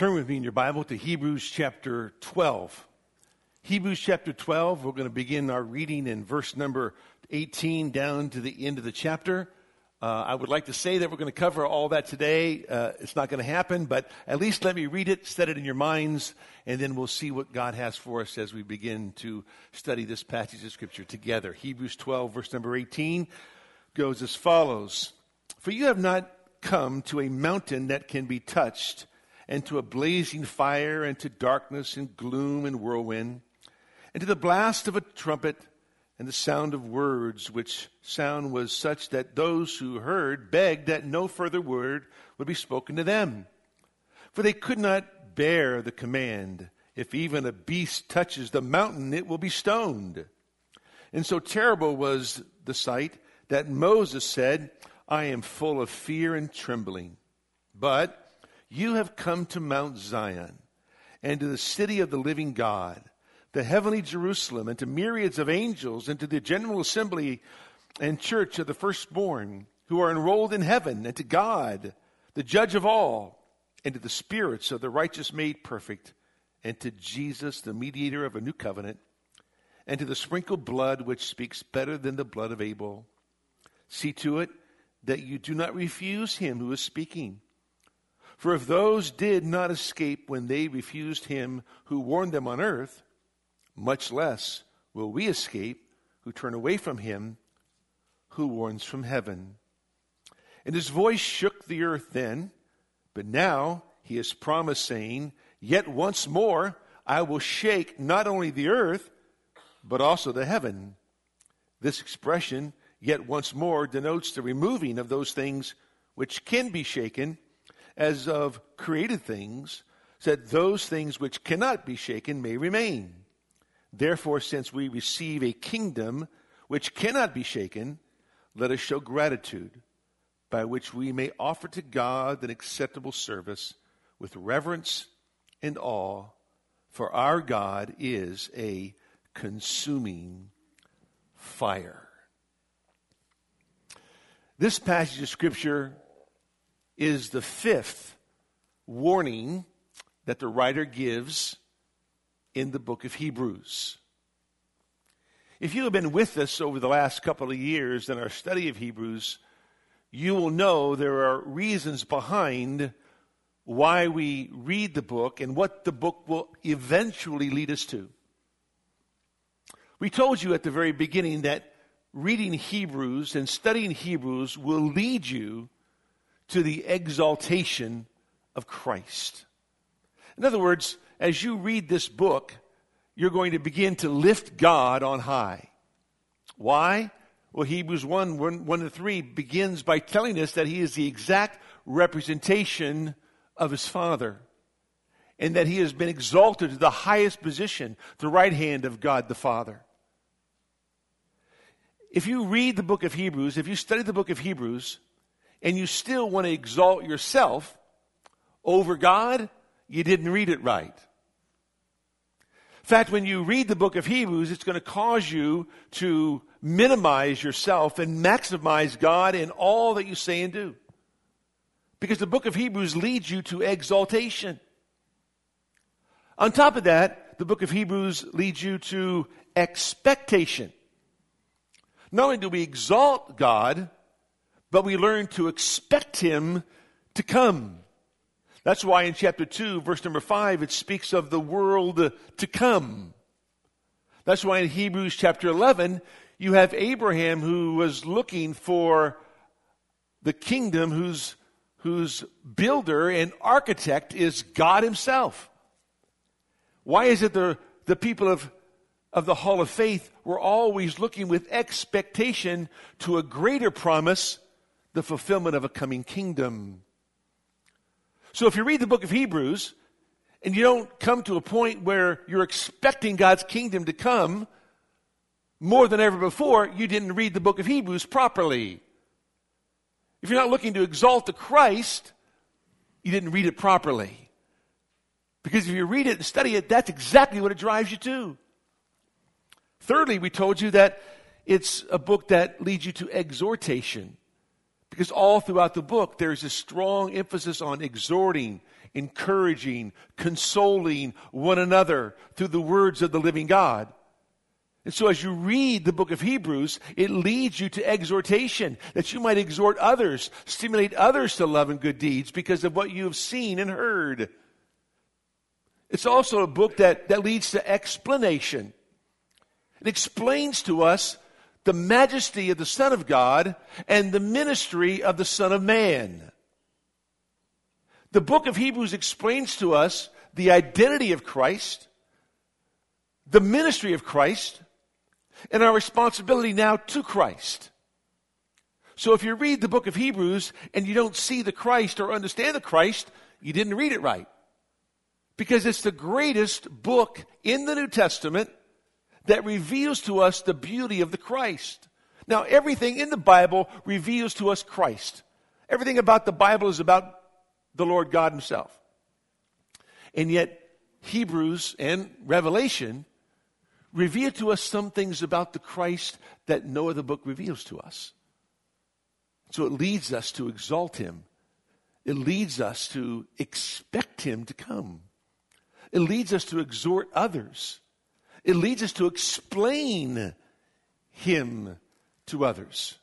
Turn with me in your Bible to Hebrews chapter 12. Hebrews chapter 12, we're going to begin our reading in verse number 18 down to the end of the chapter. Uh, I would like to say that we're going to cover all that today. Uh, it's not going to happen, but at least let me read it, set it in your minds, and then we'll see what God has for us as we begin to study this passage of Scripture together. Hebrews 12, verse number 18 goes as follows For you have not come to a mountain that can be touched and to a blazing fire, and to darkness, and gloom, and whirlwind, and to the blast of a trumpet, and the sound of words, which sound was such that those who heard begged that no further word would be spoken to them. For they could not bear the command, if even a beast touches the mountain, it will be stoned. And so terrible was the sight that Moses said, I am full of fear and trembling. But you have come to Mount Zion and to the city of the living God, the heavenly Jerusalem, and to myriads of angels, and to the general assembly and church of the firstborn who are enrolled in heaven, and to God, the judge of all, and to the spirits of the righteous made perfect, and to Jesus, the mediator of a new covenant, and to the sprinkled blood which speaks better than the blood of Abel. See to it that you do not refuse him who is speaking. For if those did not escape when they refused him who warned them on earth, much less will we escape who turn away from him who warns from heaven. And his voice shook the earth then, but now he has promised, saying, Yet once more I will shake not only the earth, but also the heaven. This expression, yet once more, denotes the removing of those things which can be shaken as of created things, that those things which cannot be shaken may remain. Therefore, since we receive a kingdom which cannot be shaken, let us show gratitude by which we may offer to God an acceptable service with reverence and awe, for our God is a consuming fire. This passage of Scripture is the fifth warning that the writer gives in the book of Hebrews. If you have been with us over the last couple of years in our study of Hebrews, you will know there are reasons behind why we read the book and what the book will eventually lead us to. We told you at the very beginning that reading Hebrews and studying Hebrews will lead you to the exaltation of Christ. In other words, as you read this book, you're going to begin to lift God on high. Why? Well, Hebrews 1, 1, 1 to 3 begins by telling us that he is the exact representation of his Father and that he has been exalted to the highest position, the right hand of God the Father. If you read the book of Hebrews, if you study the book of Hebrews, and you still want to exalt yourself over God, you didn't read it right. In fact, when you read the book of Hebrews, it's going to cause you to minimize yourself and maximize God in all that you say and do. Because the book of Hebrews leads you to exaltation. On top of that, the book of Hebrews leads you to expectation. Not only do we exalt God, but we learn to expect him to come. That's why in chapter 2, verse number 5, it speaks of the world to come. That's why in Hebrews chapter 11, you have Abraham who was looking for the kingdom whose, whose builder and architect is God himself. Why is it the, the people of, of the Hall of Faith were always looking with expectation to a greater promise the fulfillment of a coming kingdom. So if you read the book of Hebrews and you don't come to a point where you're expecting God's kingdom to come more than ever before, you didn't read the book of Hebrews properly. If you're not looking to exalt the Christ, you didn't read it properly. Because if you read it and study it, that's exactly what it drives you to. Thirdly, we told you that it's a book that leads you to exhortation. Because all throughout the book, there's a strong emphasis on exhorting, encouraging, consoling one another through the words of the living God. And so as you read the book of Hebrews, it leads you to exhortation that you might exhort others, stimulate others to love and good deeds because of what you have seen and heard. It's also a book that, that leads to explanation. It explains to us the majesty of the Son of God and the ministry of the Son of Man. The book of Hebrews explains to us the identity of Christ, the ministry of Christ, and our responsibility now to Christ. So if you read the book of Hebrews and you don't see the Christ or understand the Christ, you didn't read it right. Because it's the greatest book in the New Testament that reveals to us the beauty of the Christ. Now, everything in the Bible reveals to us Christ. Everything about the Bible is about the Lord God Himself. And yet, Hebrews and Revelation reveal to us some things about the Christ that no other book reveals to us. So it leads us to exalt Him. It leads us to expect Him to come. It leads us to exhort others. It leads us to explain Him to others.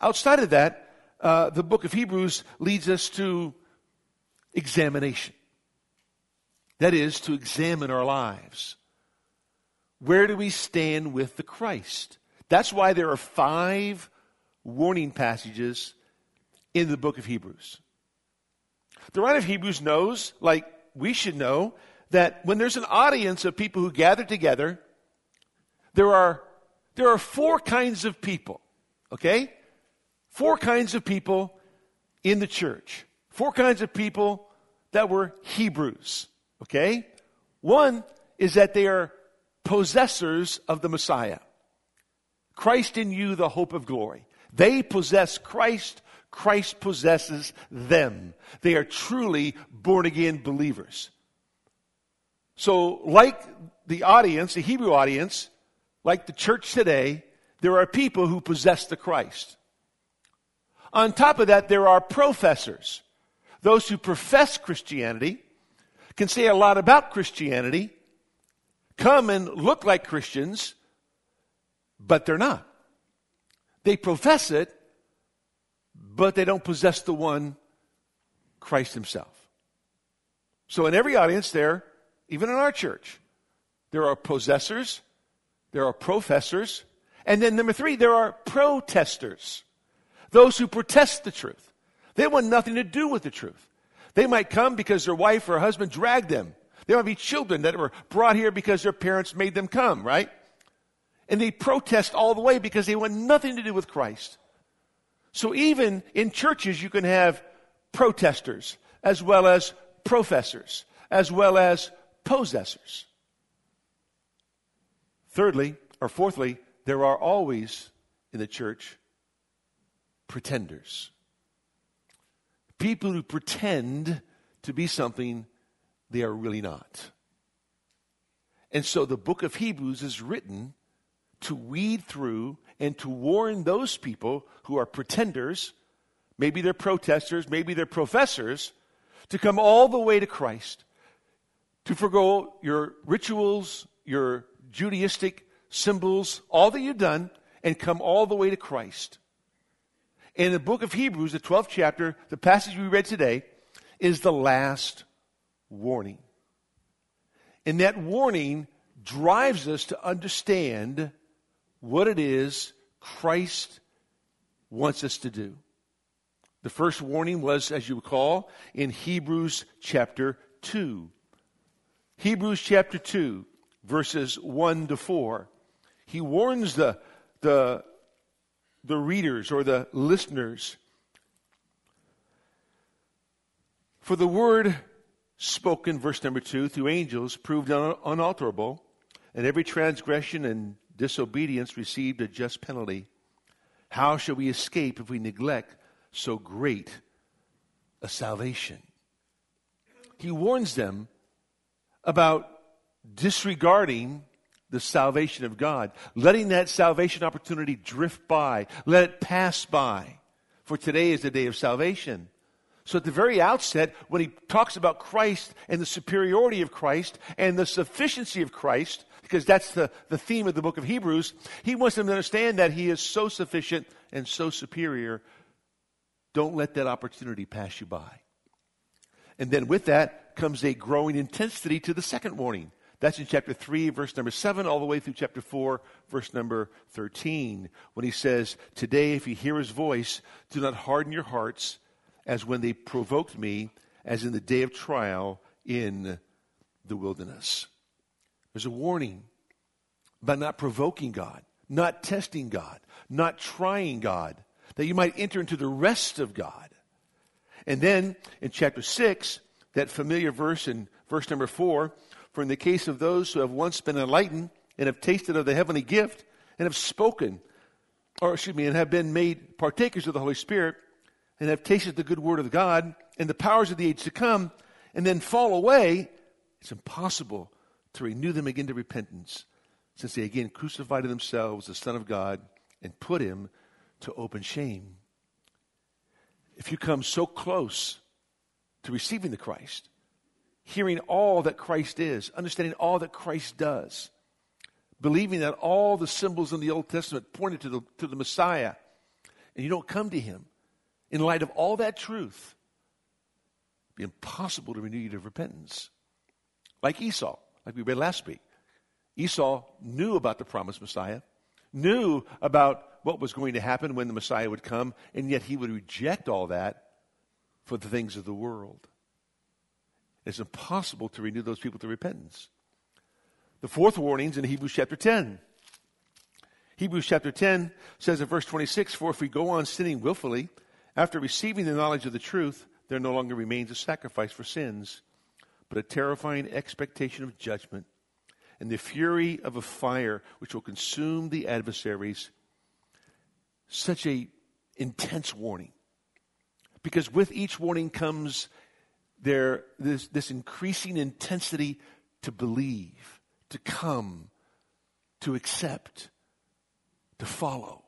Outside of that, uh, the book of Hebrews leads us to examination. That is, to examine our lives. Where do we stand with the Christ? That's why there are five warning passages in the book of Hebrews. The writer of Hebrews knows, like we should know, that when there's an audience of people who gather together, there are, there are four kinds of people, okay? Four kinds of people in the church. Four kinds of people that were Hebrews, okay? One is that they are possessors of the Messiah. Christ in you, the hope of glory. They possess Christ. Christ possesses them. They are truly born again believers. So, like the audience, the Hebrew audience, like the church today, there are people who possess the Christ. On top of that, there are professors. Those who profess Christianity can say a lot about Christianity, come and look like Christians, but they're not. They profess it, but they don't possess the one, Christ Himself. So, in every audience there, even in our church, there are possessors, there are professors, and then number three, there are protesters. Those who protest the truth. They want nothing to do with the truth. They might come because their wife or husband dragged them. There might be children that were brought here because their parents made them come, right? And they protest all the way because they want nothing to do with Christ. So even in churches, you can have protesters as well as professors, as well as possessors. Thirdly, or fourthly, there are always in the church pretenders. People who pretend to be something they are really not. And so the book of Hebrews is written to weed through and to warn those people who are pretenders, maybe they're protesters, maybe they're professors, to come all the way to Christ to forego your rituals, your Judaistic symbols, all that you've done, and come all the way to Christ. In the book of Hebrews, the 12th chapter, the passage we read today, is the last warning. And that warning drives us to understand what it is Christ wants us to do. The first warning was, as you recall, in Hebrews chapter 2. Hebrews chapter 2, verses 1 to 4. He warns the, the, the readers or the listeners. For the word spoken, verse number 2, through angels proved un- unalterable, and every transgression and disobedience received a just penalty. How shall we escape if we neglect so great a salvation? He warns them about disregarding the salvation of God, letting that salvation opportunity drift by, let it pass by. For today is the day of salvation. So at the very outset, when he talks about Christ and the superiority of Christ and the sufficiency of Christ, because that's the, the theme of the book of Hebrews, he wants them to understand that he is so sufficient and so superior. Don't let that opportunity pass you by. And then with that comes a growing intensity to the second warning. That's in chapter 3, verse number 7, all the way through chapter 4, verse number 13, when he says, Today, if you hear his voice, do not harden your hearts as when they provoked me, as in the day of trial in the wilderness. There's a warning about not provoking God, not testing God, not trying God, that you might enter into the rest of God. And then in chapter 6, that familiar verse in verse number 4, for in the case of those who have once been enlightened and have tasted of the heavenly gift and have spoken, or excuse me, and have been made partakers of the Holy Spirit and have tasted the good word of God and the powers of the age to come, and then fall away, it's impossible to renew them again to repentance, since they again crucified to themselves the Son of God and put him to open shame. If you come so close to receiving the Christ, hearing all that Christ is, understanding all that Christ does, believing that all the symbols in the Old Testament pointed to the, to the Messiah, and you don't come to him in light of all that truth, it'd be impossible to renew you to repentance. Like Esau, like we read last week. Esau knew about the promised Messiah, knew about what was going to happen when the Messiah would come, and yet he would reject all that for the things of the world. It's impossible to renew those people to repentance. The fourth warning is in Hebrews chapter 10. Hebrews chapter 10 says in verse 26 For if we go on sinning willfully, after receiving the knowledge of the truth, there no longer remains a sacrifice for sins, but a terrifying expectation of judgment and the fury of a fire which will consume the adversaries. Such a intense warning. Because with each warning comes there this, this increasing intensity to believe, to come, to accept, to follow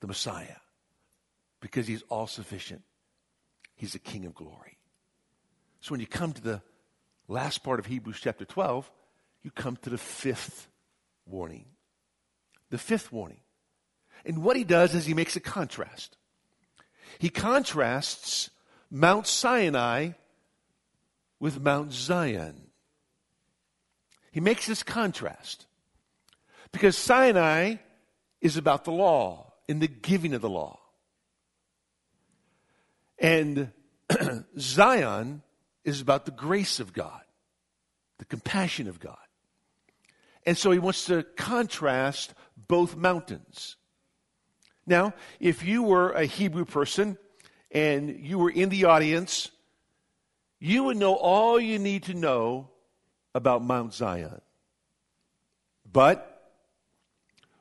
the Messiah because he's all sufficient. He's the King of glory. So when you come to the last part of Hebrews chapter 12, you come to the fifth warning. The fifth warning. And what he does is he makes a contrast. He contrasts Mount Sinai with Mount Zion. He makes this contrast because Sinai is about the law and the giving of the law. And Zion is about the grace of God, the compassion of God. And so he wants to contrast both mountains. Now, if you were a Hebrew person and you were in the audience you would know all you need to know about Mount Zion. But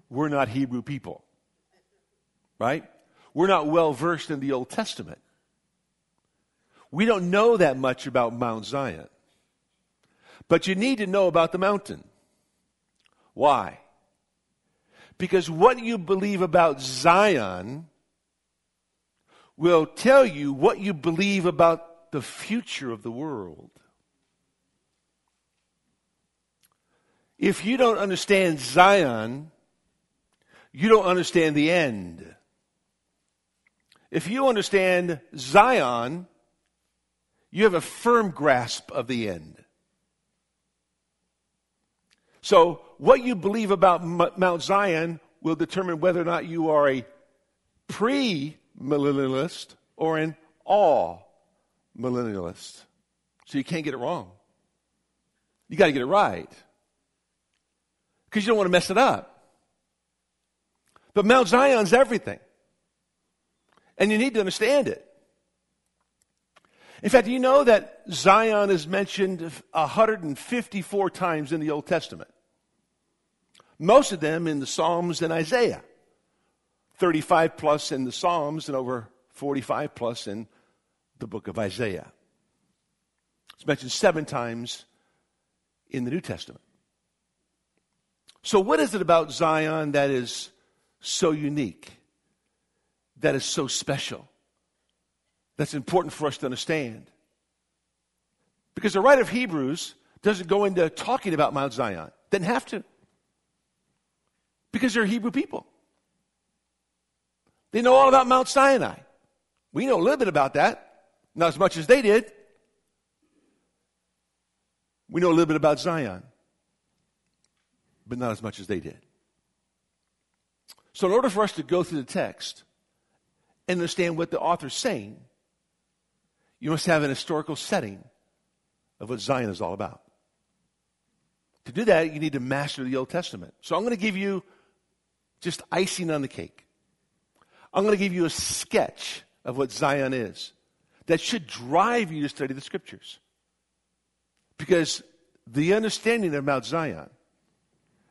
we're not Hebrew people, right? We're not well versed in the Old Testament. We don't know that much about Mount Zion. But you need to know about the mountain. Why? Because what you believe about Zion will tell you what you believe about the future of the world. If you don't understand Zion, you don't understand the end. If you understand Zion, you have a firm grasp of the end. So, what you believe about Mount Zion will determine whether or not you are a pre millennialist or an all millennialist. So you can't get it wrong. You got to get it right. Because you don't want to mess it up. But Mount Zion's everything. And you need to understand it. In fact, you know that Zion is mentioned 154 times in the Old Testament. Most of them in the Psalms and Isaiah. 35 plus in the Psalms and over 45 plus in the book of Isaiah. It's mentioned seven times in the New Testament. So, what is it about Zion that is so unique, that is so special, that's important for us to understand. Because the writer of Hebrews doesn't go into talking about Mount Zion. Didn't have to. Because they're Hebrew people. They know all about Mount Sinai. We know a little bit about that, not as much as they did. We know a little bit about Zion, but not as much as they did. So, in order for us to go through the text and understand what the author's saying, you must have an historical setting of what Zion is all about. To do that, you need to master the Old Testament. So I'm going to give you just icing on the cake. I'm going to give you a sketch of what Zion is that should drive you to study the scriptures. Because the understanding of Mount Zion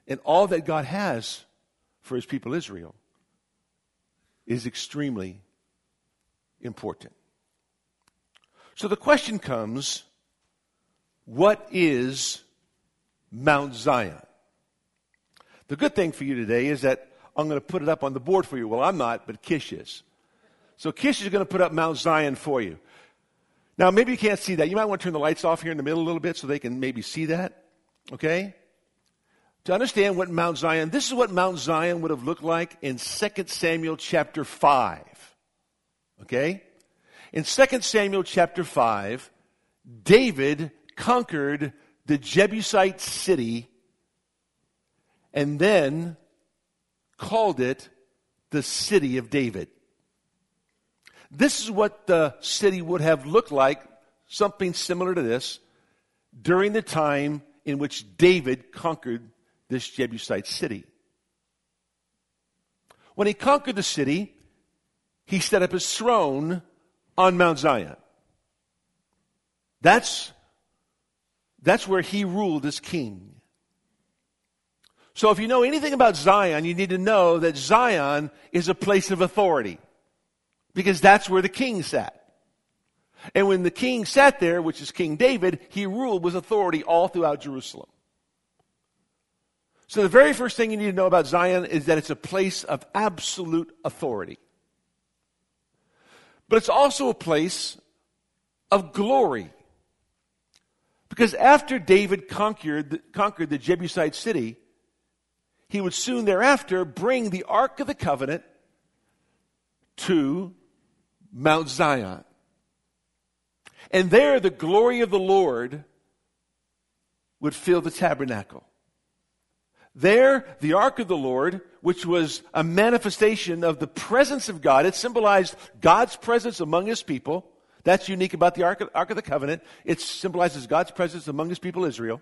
and all that God has for his people Israel is extremely important. So the question comes what is Mount Zion? The good thing for you today is that I'm going to put it up on the board for you. Well, I'm not, but Kish is. So Kish is going to put up Mount Zion for you. Now, maybe you can't see that. You might want to turn the lights off here in the middle a little bit so they can maybe see that. Okay? To understand what Mount Zion, this is what Mount Zion would have looked like in 2 Samuel chapter 5. Okay? In 2 Samuel chapter 5, David conquered the Jebusite city and then called it the city of David. This is what the city would have looked like, something similar to this, during the time in which David conquered this Jebusite city. When he conquered the city, he set up his throne on Mount Zion. That's, that's where he ruled as king. So if you know anything about Zion, you need to know that Zion is a place of authority. Because that's where the king sat. And when the king sat there, which is King David, he ruled with authority all throughout Jerusalem. So the very first thing you need to know about Zion is that it's a place of absolute authority. But it's also a place of glory. Because after David conquered, conquered the Jebusite city, he would soon thereafter bring the Ark of the Covenant to Mount Zion. And there the glory of the Lord would fill the tabernacle. There, the ark of the Lord, which was a manifestation of the presence of God, it symbolized God's presence among his people. That's unique about the ark of, ark of the covenant. It symbolizes God's presence among his people Israel.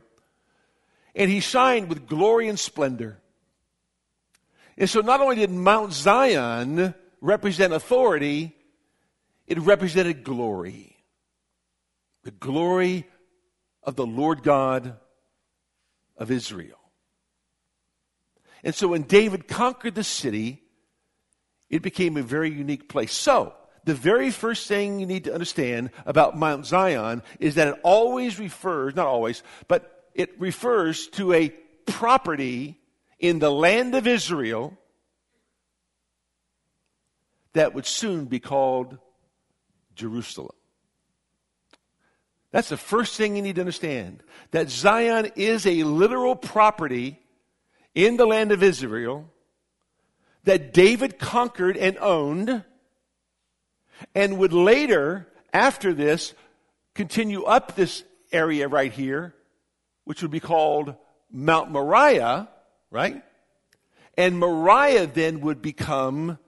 And he shined with glory and splendor. And so not only did Mount Zion represent authority, it represented glory. The glory of the Lord God of Israel. And so when David conquered the city, it became a very unique place. So, the very first thing you need to understand about Mount Zion is that it always refers, not always, but it refers to a property in the land of Israel that would soon be called Jerusalem. That's the first thing you need to understand. That Zion is a literal property in the land of Israel that David conquered and owned and would later, after this, continue up this area right here, which would be called Mount Moriah, right? And Moriah then would become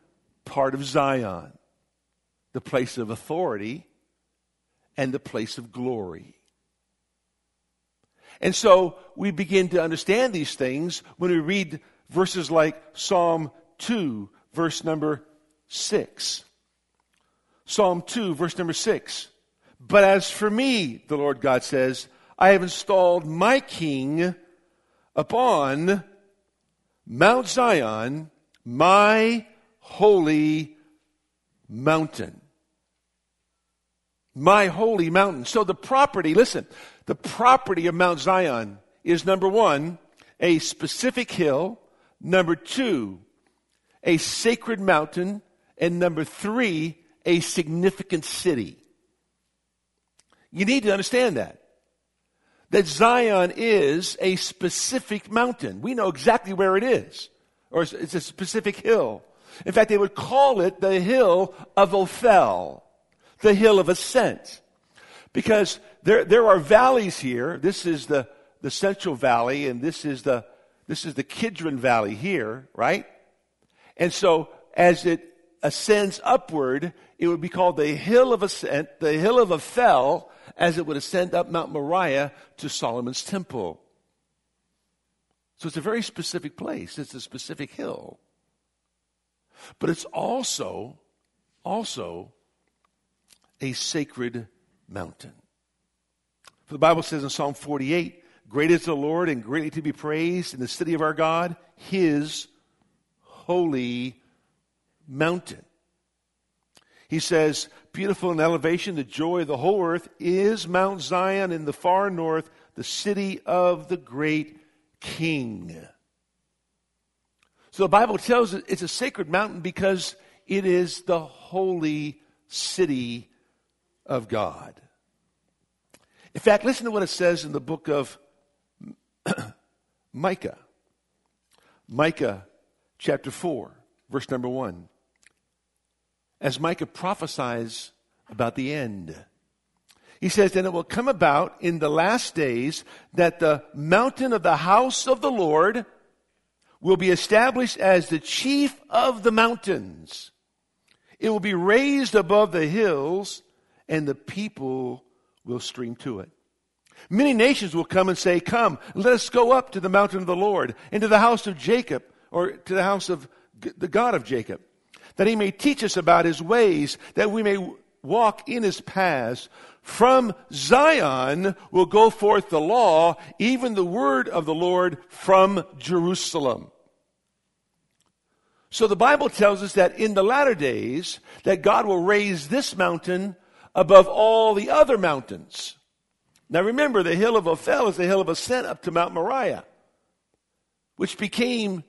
part of Zion, the place of authority and the place of glory. And so we begin to understand these things when we read verses like Psalm 2, verse number 6. Psalm 2, verse number 6. But as for me, the Lord God says, I have installed my king upon Mount Zion, my holy mountain my holy mountain. So the property, listen, the property of Mount Zion is number one, a specific hill, number two, a sacred mountain, and number three, a significant city. You need to understand that. That Zion is a specific mountain. We know exactly where it is. Or it's a specific hill. In fact, they would call it the hill of Ophel, the hill of ascent. Because there, there are valleys here. This is the, the Central Valley, and this is the, this is the Kidron Valley here, right? And so as it ascends upward, it would be called the hill of ascent, the hill of Ophel, as it would ascend up Mount Moriah to Solomon's temple. So it's a very specific place. It's a specific hill. But it's also, also a sacred mountain. For the Bible says in Psalm 48, Great is the Lord and greatly to be praised in the city of our God, his holy mountain. He says, Beautiful in elevation, the joy of the whole earth is Mount Zion in the far north, the city of the great king. So the Bible tells us it's a sacred mountain because it is the holy city of God. In fact, listen to what it says in the book of Micah. Micah chapter 4, verse number 1 as Micah prophesies about the end. He says, And it will come about in the last days that the mountain of the house of the Lord will be established as the chief of the mountains. It will be raised above the hills, and the people will stream to it. Many nations will come and say, Come, let us go up to the mountain of the Lord, into the house of Jacob, or to the house of the God of Jacob that he may teach us about his ways, that we may walk in his paths. From Zion will go forth the law, even the word of the Lord from Jerusalem. So the Bible tells us that in the latter days, that God will raise this mountain above all the other mountains. Now remember, the hill of Ophel is the hill of ascent up to Mount Moriah, which became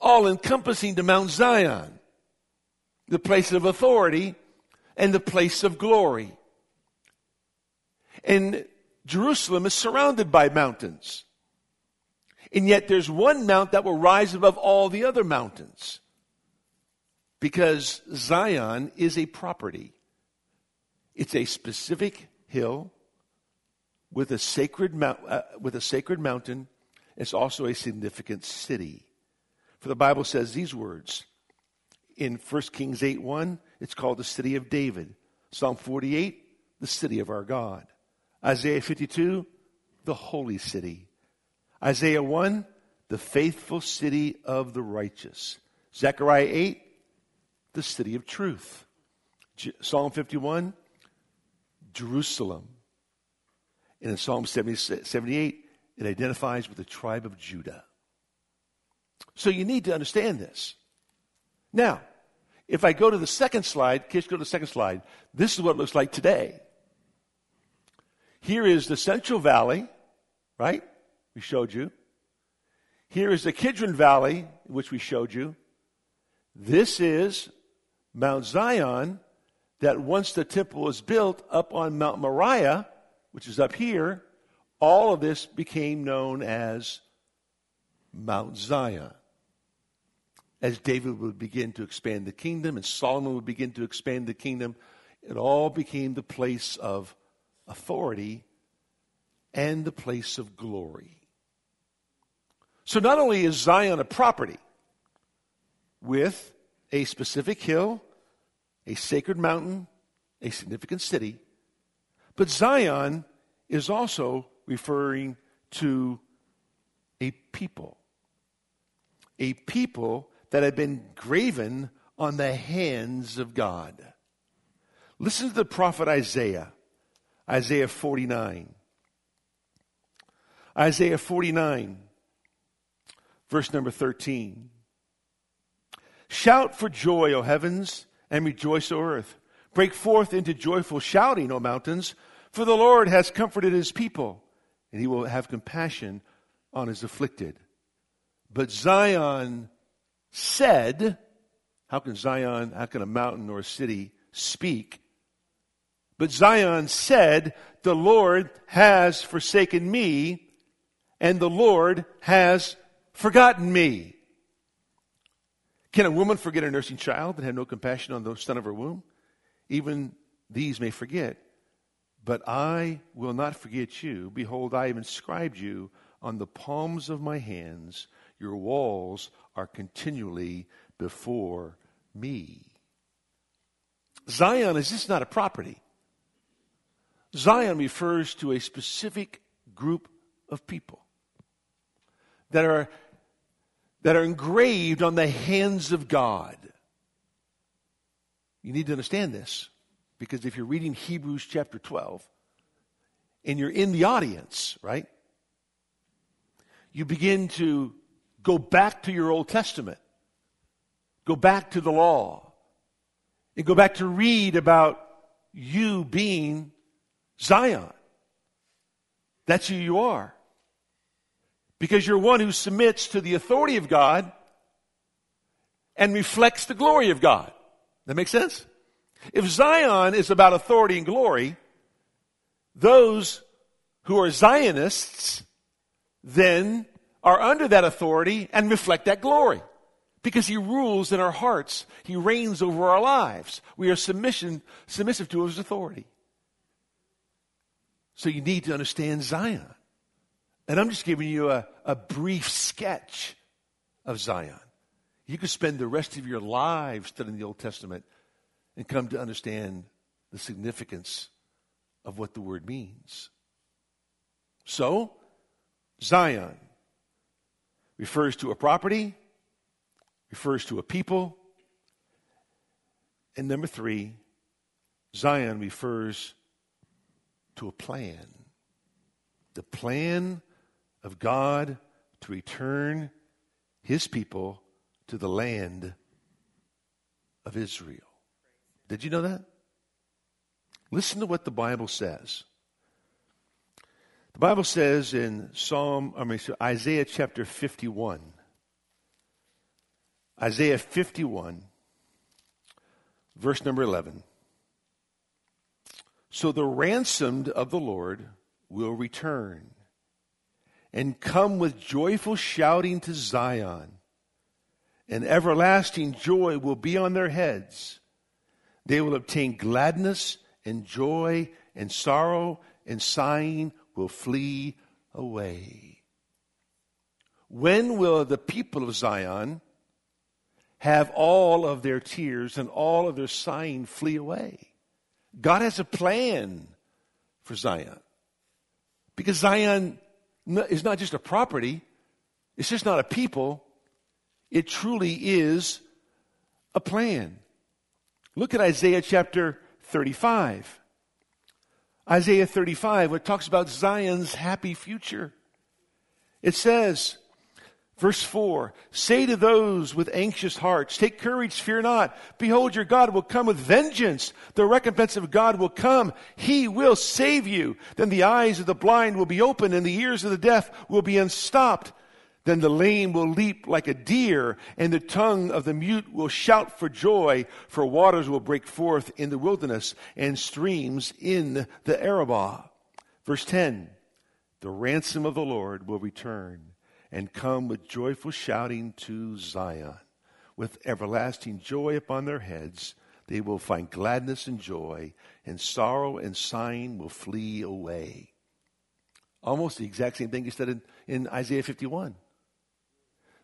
all encompassing to Mount Zion the place of authority, and the place of glory. And Jerusalem is surrounded by mountains. And yet there's one mount that will rise above all the other mountains. Because Zion is a property. It's a specific hill with a sacred mount, uh, with a sacred mountain. It's also a significant city. For the Bible says these words in 1 Kings 8 1, it's called the city of David. Psalm 48, the city of our God. Isaiah 52, the holy city. Isaiah 1, the faithful city of the righteous. Zechariah 8, the city of truth. Psalm 51, Jerusalem. And in Psalm 70, 78, it identifies with the tribe of Judah. So you need to understand this. Now, if I go to the second slide, Kish, go to the second slide. This is what it looks like today. Here is the Central Valley, right? We showed you. Here is the Kidron Valley, which we showed you. This is Mount Zion, that once the temple was built up on Mount Moriah, which is up here, all of this became known as Mount Zion as David would begin to expand the kingdom and Solomon would begin to expand the kingdom, it all became the place of authority and the place of glory. So not only is Zion a property with a specific hill, a sacred mountain, a significant city, but Zion is also referring to a people. A people that had been graven on the hands of God. Listen to the prophet Isaiah, Isaiah 49. Isaiah 49, verse number 13. Shout for joy, O heavens, and rejoice, O earth. Break forth into joyful shouting, O mountains, for the Lord has comforted his people, and he will have compassion on his afflicted. But Zion said, how can Zion, how can a mountain or a city speak. But Zion said, The Lord has forsaken me, and the Lord has forgotten me. Can a woman forget a nursing child and have no compassion on the son of her womb? Even these may forget, but I will not forget you. Behold, I have inscribed you on the palms of my hands. Your walls are continually before me. Zion is just not a property. Zion refers to a specific group of people that are, that are engraved on the hands of God. You need to understand this because if you're reading Hebrews chapter 12 and you're in the audience, right? You begin to go back to your Old Testament, go back to the law, and go back to read about you being Zion. That's who you are. Because you're one who submits to the authority of God and reflects the glory of God. That makes sense? If Zion is about authority and glory, those who are Zionists then are under that authority and reflect that glory because he rules in our hearts. He reigns over our lives. We are submission, submissive to his authority. So you need to understand Zion. And I'm just giving you a, a brief sketch of Zion. You could spend the rest of your lives studying the Old Testament and come to understand the significance of what the word means. So, Zion refers to a property, refers to a people. And number three, Zion refers to a plan. The plan of God to return his people to the land of Israel. Did you know that? Listen to what the Bible says. Bible says in Psalm, I mean, Isaiah chapter 51. Isaiah 51, verse number 11. So the ransomed of the Lord will return and come with joyful shouting to Zion, and everlasting joy will be on their heads. They will obtain gladness and joy, and sorrow and sighing will flee away. When will the people of Zion have all of their tears and all of their sighing flee away? God has a plan for Zion. Because Zion is not just a property, it's just not a people, it truly is a plan. Look at Isaiah chapter 35. Isaiah 35, it talks about Zion's happy future. It says, Verse 4 Say to those with anxious hearts, Take courage, fear not. Behold, your God will come with vengeance. The recompense of God will come. He will save you. Then the eyes of the blind will be opened, and the ears of the deaf will be unstopped. Then the lame will leap like a deer, and the tongue of the mute will shout for joy, for waters will break forth in the wilderness, and streams in the Arabah. Verse 10 The ransom of the Lord will return and come with joyful shouting to Zion. With everlasting joy upon their heads, they will find gladness and joy, and sorrow and sighing will flee away. Almost the exact same thing he said in, in Isaiah 51.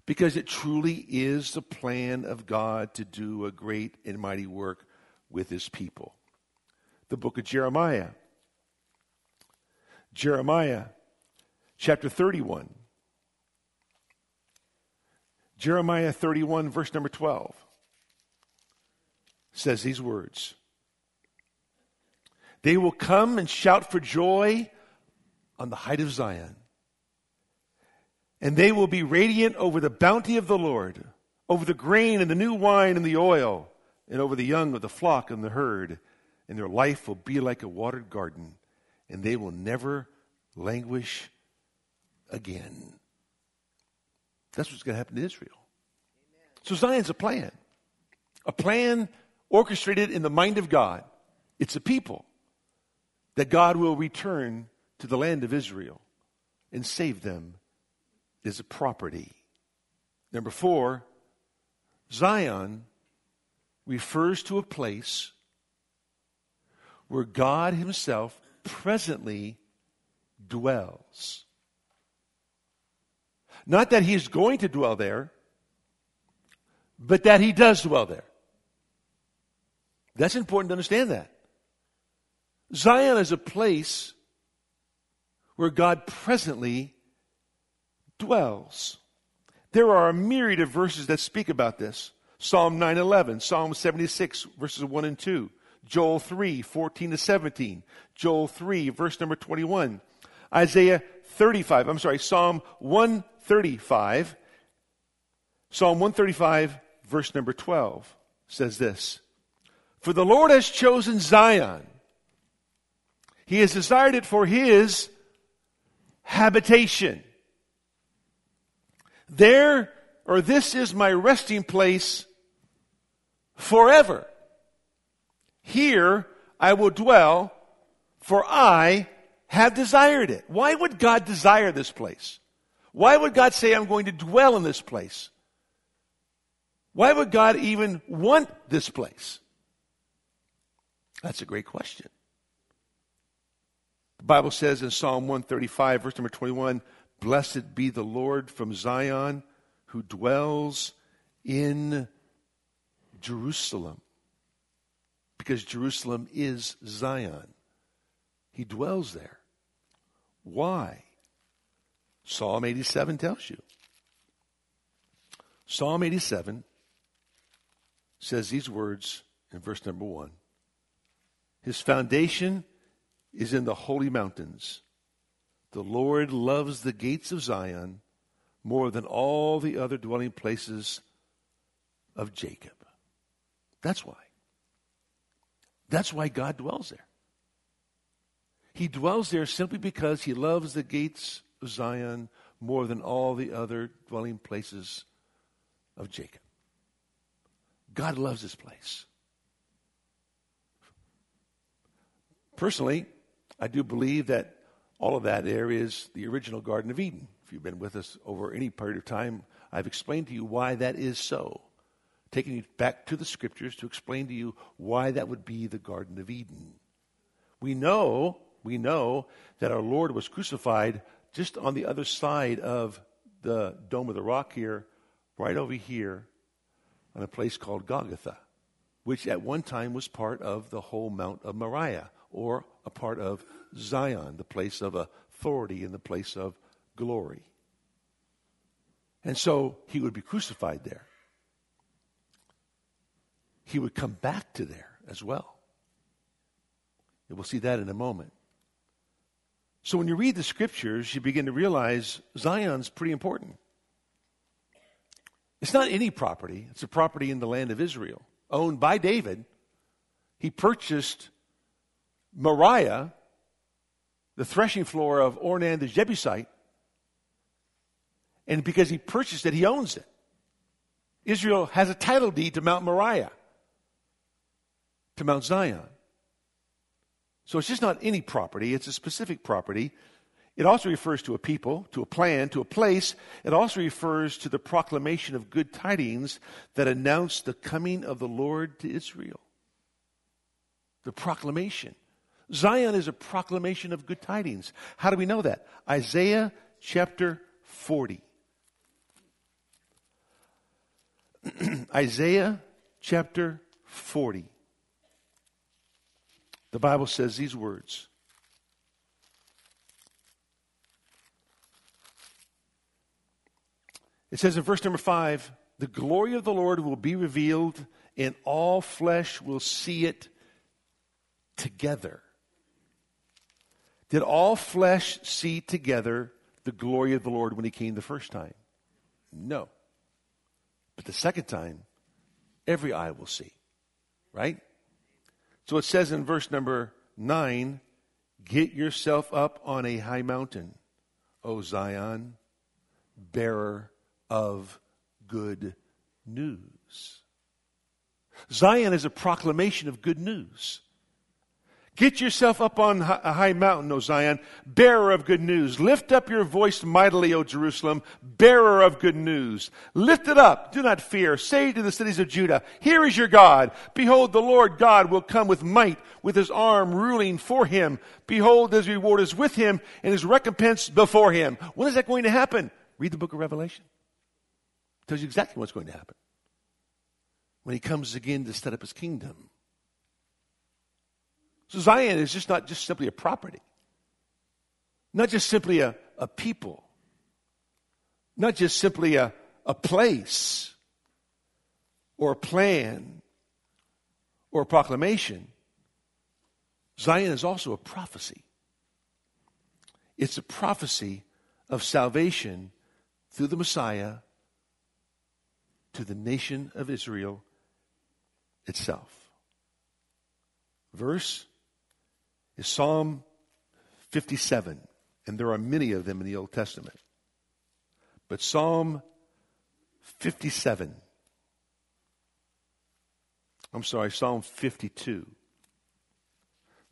Because it truly is the plan of God to do a great and mighty work with his people. The book of Jeremiah. Jeremiah chapter 31. Jeremiah 31, verse number 12, says these words They will come and shout for joy on the height of Zion, and they will be radiant over the bounty of the Lord, over the grain and the new wine and the oil, and over the young of the flock and the herd, and their life will be like a watered garden, and they will never languish again. That's what's going to happen to Israel. So Zion's a plan, a plan orchestrated in the mind of God. It's a people that God will return to the land of Israel and save them is a property. Number four, Zion refers to a place where God Himself presently dwells. Not that He's going to dwell there, but that He does dwell there. That's important to understand that. Zion is a place where God presently dwells. There are a myriad of verses that speak about this. Psalm 9:11, Psalm 76 verses 1 and 2, Joel 3 14 to 17, Joel 3 verse number 21, Isaiah 35, I'm sorry, Psalm 135, Psalm 135 verse number 12 says this, For the Lord has chosen Zion. He has desired it for his habitation. There, or this is my resting place forever. Here I will dwell, for I have desired it. Why would God desire this place? Why would God say, I'm going to dwell in this place? Why would God even want this place? That's a great question. The Bible says in Psalm 135, verse number 21, Blessed be the Lord from Zion who dwells in Jerusalem. Because Jerusalem is Zion. He dwells there. Why? Psalm 87 tells you. Psalm 87 says these words in verse number one His foundation is in the holy mountains. The Lord loves the gates of Zion more than all the other dwelling places of Jacob. That's why. That's why God dwells there. He dwells there simply because he loves the gates of Zion more than all the other dwelling places of Jacob. God loves this place. Personally, I do believe that all of that there is the original Garden of Eden. If you've been with us over any period of time, I've explained to you why that is so. Taking you back to the scriptures to explain to you why that would be the Garden of Eden. We know, we know that our Lord was crucified just on the other side of the Dome of the Rock here, right over here, on a place called Golgotha, which at one time was part of the whole Mount of Moriah, or a part of Zion, the place of authority and the place of glory. And so he would be crucified there. He would come back to there as well. And we'll see that in a moment. So when you read the scriptures, you begin to realize Zion's pretty important. It's not any property, it's a property in the land of Israel, owned by David. He purchased Moriah the threshing floor of Ornan the Jebusite. And because he purchased it, he owns it. Israel has a title deed to Mount Moriah, to Mount Zion. So it's just not any property, it's a specific property. It also refers to a people, to a plan, to a place. It also refers to the proclamation of good tidings that announced the coming of the Lord to Israel. The proclamation. Zion is a proclamation of good tidings. How do we know that? Isaiah chapter 40. Isaiah chapter 40. The Bible says these words. It says in verse number 5 The glory of the Lord will be revealed, and all flesh will see it together. Did all flesh see together the glory of the Lord when he came the first time? No. But the second time, every eye will see. Right? So it says in verse number 9 Get yourself up on a high mountain, O Zion, bearer of good news. Zion is a proclamation of good news. Get yourself up on a high mountain, O Zion, bearer of good news. Lift up your voice mightily, O Jerusalem, bearer of good news. Lift it up, do not fear. Say to the cities of Judah, Here is your God. Behold, the Lord God will come with might, with his arm ruling for him. Behold, his reward is with him, and his recompense before him. When is that going to happen? Read the book of Revelation. Tells you exactly what's going to happen. When he comes again to set up his kingdom. So Zion is just not just simply a property, not just simply a, a people, not just simply a, a place or a plan or a proclamation. Zion is also a prophecy. It's a prophecy of salvation through the Messiah to the nation of Israel itself. Verse is Psalm 57, and there are many of them in the Old Testament. But Psalm 57, I'm sorry, Psalm 52.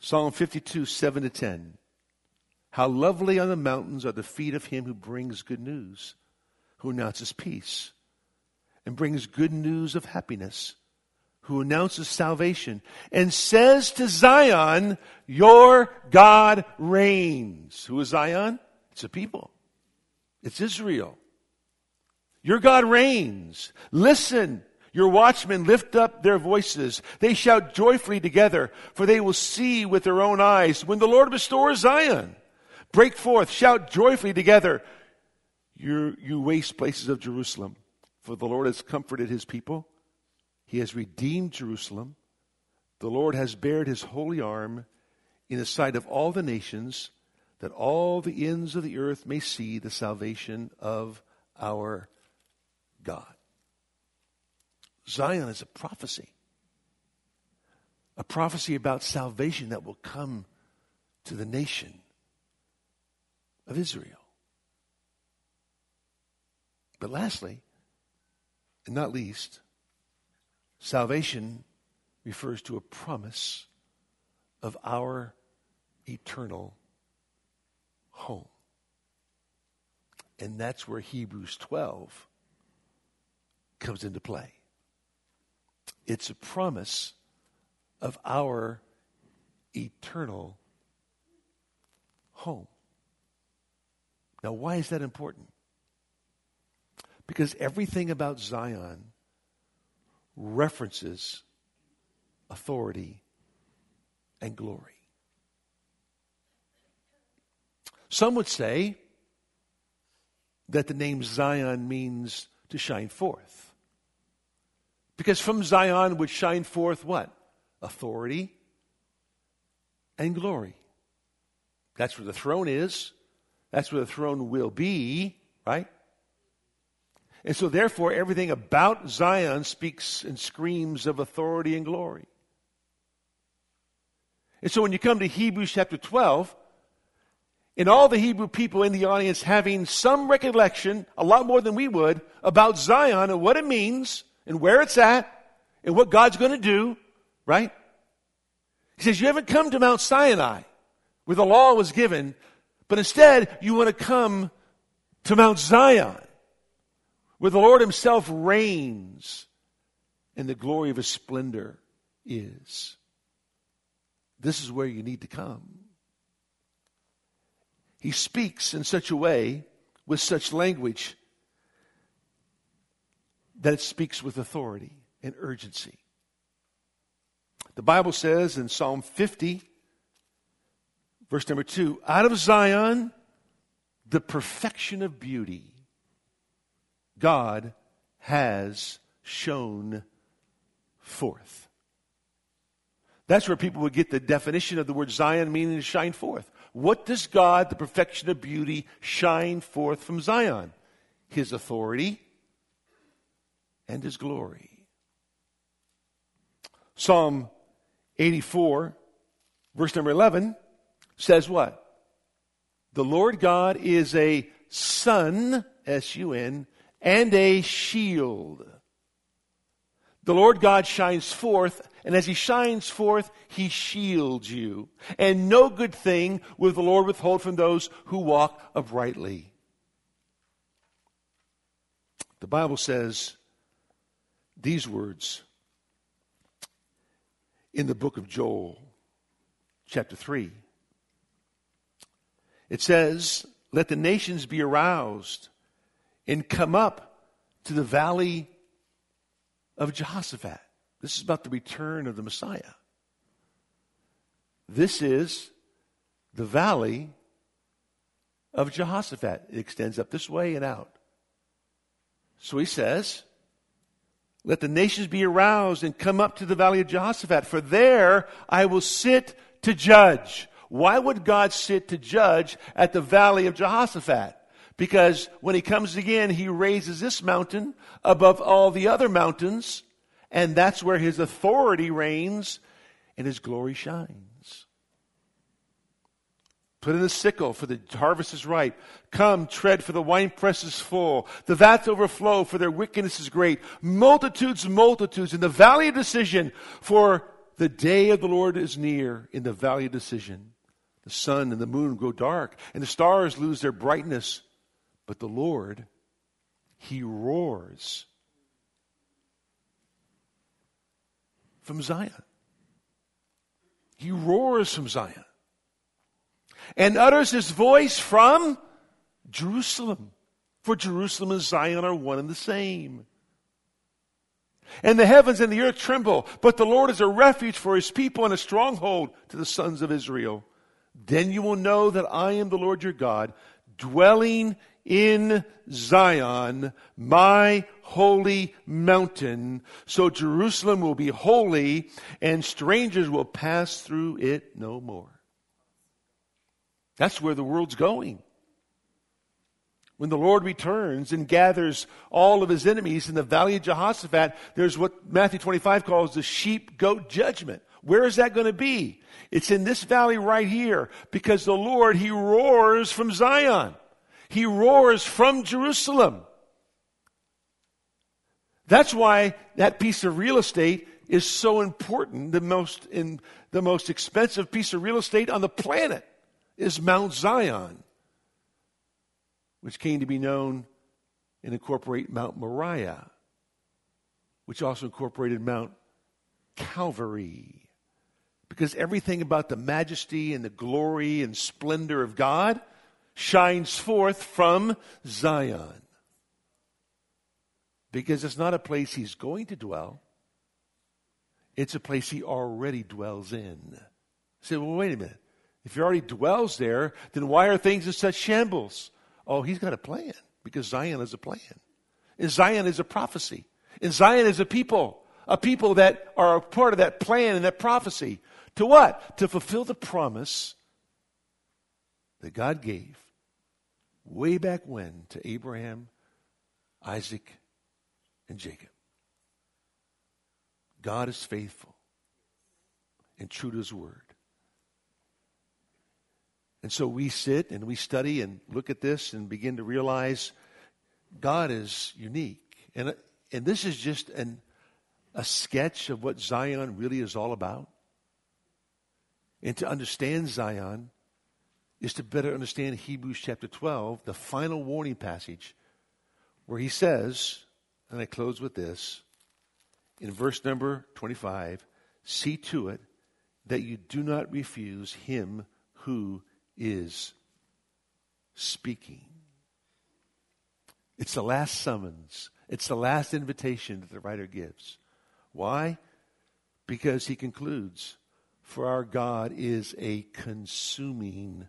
Psalm 52, 7 to 10. How lovely on the mountains are the feet of him who brings good news, who announces peace, and brings good news of happiness who announces salvation and says to Zion, Your God reigns. Who is Zion? It's a people, it's Israel. Your God reigns. Listen. Your watchmen lift up their voices. They shout joyfully together, for they will see with their own eyes when the Lord restores Zion. Break forth, shout joyfully together, you, you waste places of Jerusalem, for the Lord has comforted his people. He has redeemed Jerusalem. The Lord has bared his holy arm in the sight of all the nations, that all the ends of the earth may see the salvation of our God. Zion is a prophecy, a prophecy about salvation that will come to the nation of Israel. But lastly, and not least, Salvation refers to a promise of our eternal home. And that's where Hebrews 12 comes into play. It's a promise of our eternal home. Now, why is that important? Because everything about Zion references authority and glory. Some would say that the name Zion means to shine forth. Because from Zion would shine forth what? Authority and glory. That's where the throne is. That's where the throne will be, right? And so, therefore, everything about Zion speaks and screams of authority and glory. And so, when you come to Hebrews chapter 12, and all the Hebrew people in the audience having some recollection, a lot more than we would, about Zion and what it means and where it's at and what God's going to do, right? He says, You haven't come to Mount Sinai where the law was given, but instead you want to come to Mount Zion where the Lord Himself reigns and the glory of His splendor is. This is where you need to come. He speaks in such a way, with such language, that it speaks with authority and urgency. The Bible says in Psalm 50, verse number 2 Out of Zion, the perfection of beauty God has shown forth. That's where people would get the definition of the word Zion meaning to shine forth. What does God, the perfection of beauty, shine forth from Zion? His authority and his glory. Psalm 84, verse number 11, says what? The Lord God is a sun, S U N, and a shield. The Lord God shines forth, and as he shines forth, he shields you. And no good thing will the Lord withhold from those who walk uprightly. The Bible says these words in the book of Joel, chapter 3. It says, Let the nations be aroused and come up to the valley of Jehoshaphat. This is about the return of the Messiah. This is the valley of Jehoshaphat. It extends up this way and out. So he says, Let the nations be aroused and come up to the valley of Jehoshaphat, for there I will sit to judge. Why would God sit to judge at the valley of Jehoshaphat? Because when he comes again, he raises this mountain above all the other mountains, and that's where his authority reigns and his glory shines. Put in the sickle, for the harvest is ripe. Come, tread, for the winepress is full. The vats overflow, for their wickedness is great. Multitudes, multitudes in the valley of decision, for the day of the Lord is near in the valley of decision. The sun and the moon grow dark, and the stars lose their brightness. But the Lord, He roars from Zion. He roars from Zion and utters his voice from Jerusalem. For Jerusalem and Zion are one and the same. And the heavens and the earth tremble, but the Lord is a refuge for his people and a stronghold to the sons of Israel. Then you will know that I am the Lord your God, dwelling in Zion, my holy mountain. So Jerusalem will be holy and strangers will pass through it no more. That's where the world's going. When the Lord returns and gathers all of his enemies in the valley of Jehoshaphat, there's what Matthew 25 calls the sheep goat judgment. Where is that going to be? It's in this valley right here because the Lord, he roars from Zion. He roars from Jerusalem. That's why that piece of real estate is so important. The most, in, the most expensive piece of real estate on the planet is Mount Zion, which came to be known and incorporate Mount Moriah, which also incorporated Mount Calvary. Because everything about the majesty and the glory and splendor of God shines forth from Zion. Because it's not a place he's going to dwell, it's a place he already dwells in. Say, well, wait a minute. If he already dwells there, then why are things in such shambles? Oh, he's got a plan because Zion is a plan. And Zion is a prophecy. And Zion is a people, a people that are a part of that plan and that prophecy. To what? To fulfill the promise that God gave way back when to Abraham, Isaac, and Jacob. God is faithful and true to his word. And so we sit and we study and look at this and begin to realize God is unique. And, and this is just an, a sketch of what Zion really is all about. And to understand Zion, is to better understand Hebrews chapter 12, the final warning passage, where he says, and I close with this, in verse number 25, see to it that you do not refuse him who is speaking. It's the last summons. It's the last invitation that the writer gives. Why? Because he concludes, for our God is a consuming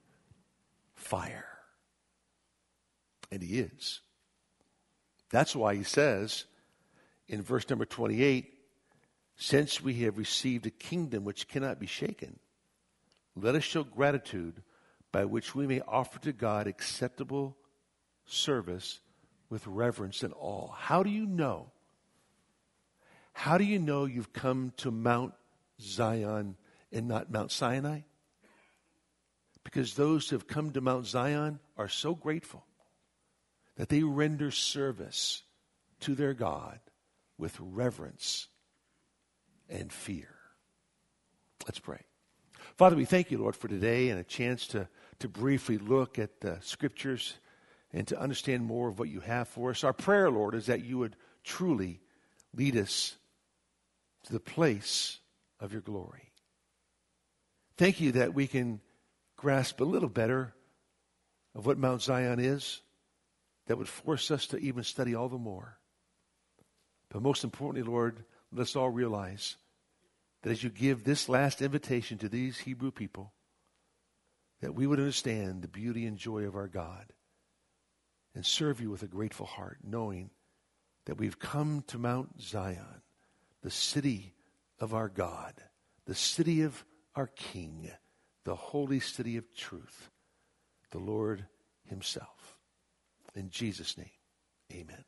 fire. And he is. That's why he says in verse number 28 since we have received a kingdom which cannot be shaken, let us show gratitude by which we may offer to God acceptable service with reverence and awe. How do you know? How do you know you've come to Mount Zion and not Mount Sinai? Because those who have come to Mount Zion are so grateful that they render service to their God with reverence and fear. Let's pray. Father, we thank you, Lord, for today and a chance to, to briefly look at the scriptures and to understand more of what you have for us. Our prayer, Lord, is that you would truly lead us to the place of your glory. Thank you that we can grasp a little better of what Mount Zion is that would force us to even study all the more. But most importantly, Lord, let us all realize that as you give this last invitation to these Hebrew people, that we would understand the beauty and joy of our God and serve you with a grateful heart, knowing that we've come to Mount Zion, the city of our God, the city of our King, the holy city of truth, the Lord Himself. In Jesus' name, amen.